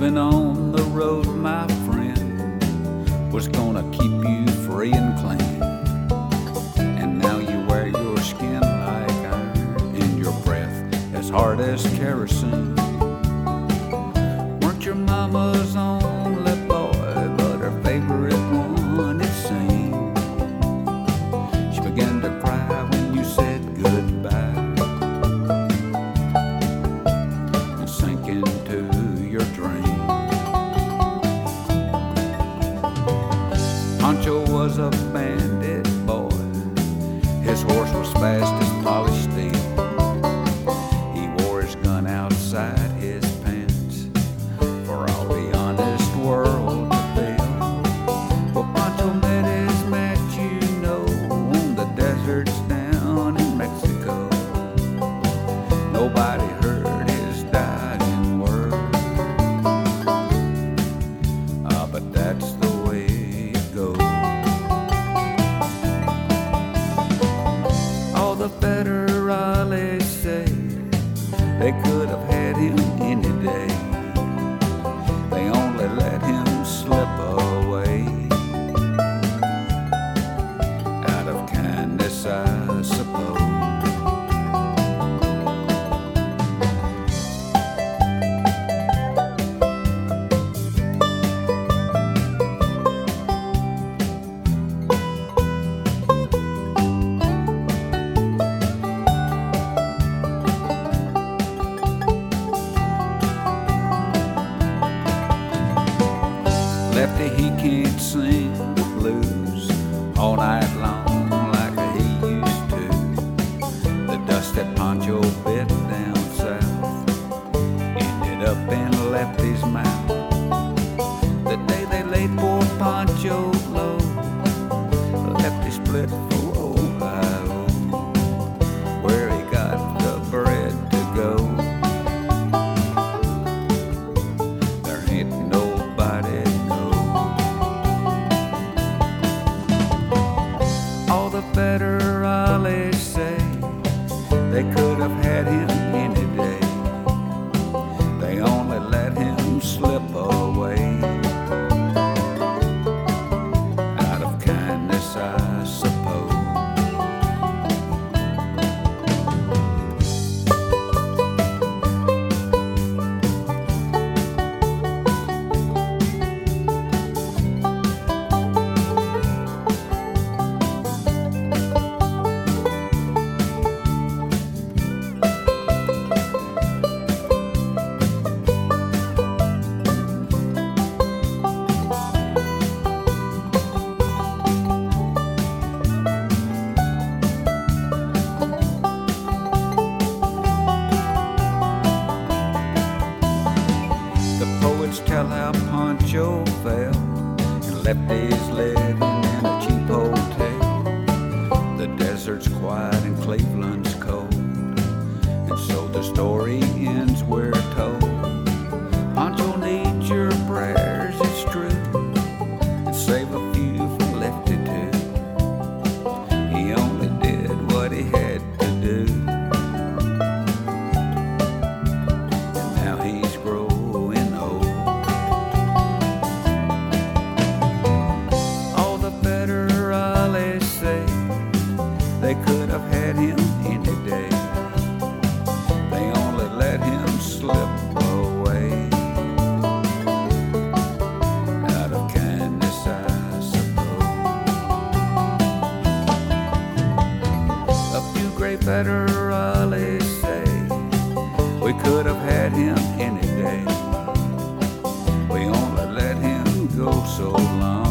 Living on the road, my friend, was gonna keep you free and clean. And now you wear your skin like iron and your breath as hard as kerosene. Bandit boy. His horse was fast him any day. They only let him slip away. Out of kindness, I can't sing the blues all night long like he used to. The dust that Pancho bit down south ended up in Lefty's mouth. How Pancho fell and left his living in a cheap hotel. The desert's quiet great federales uh, say we could have had him any day. We only let him go so long.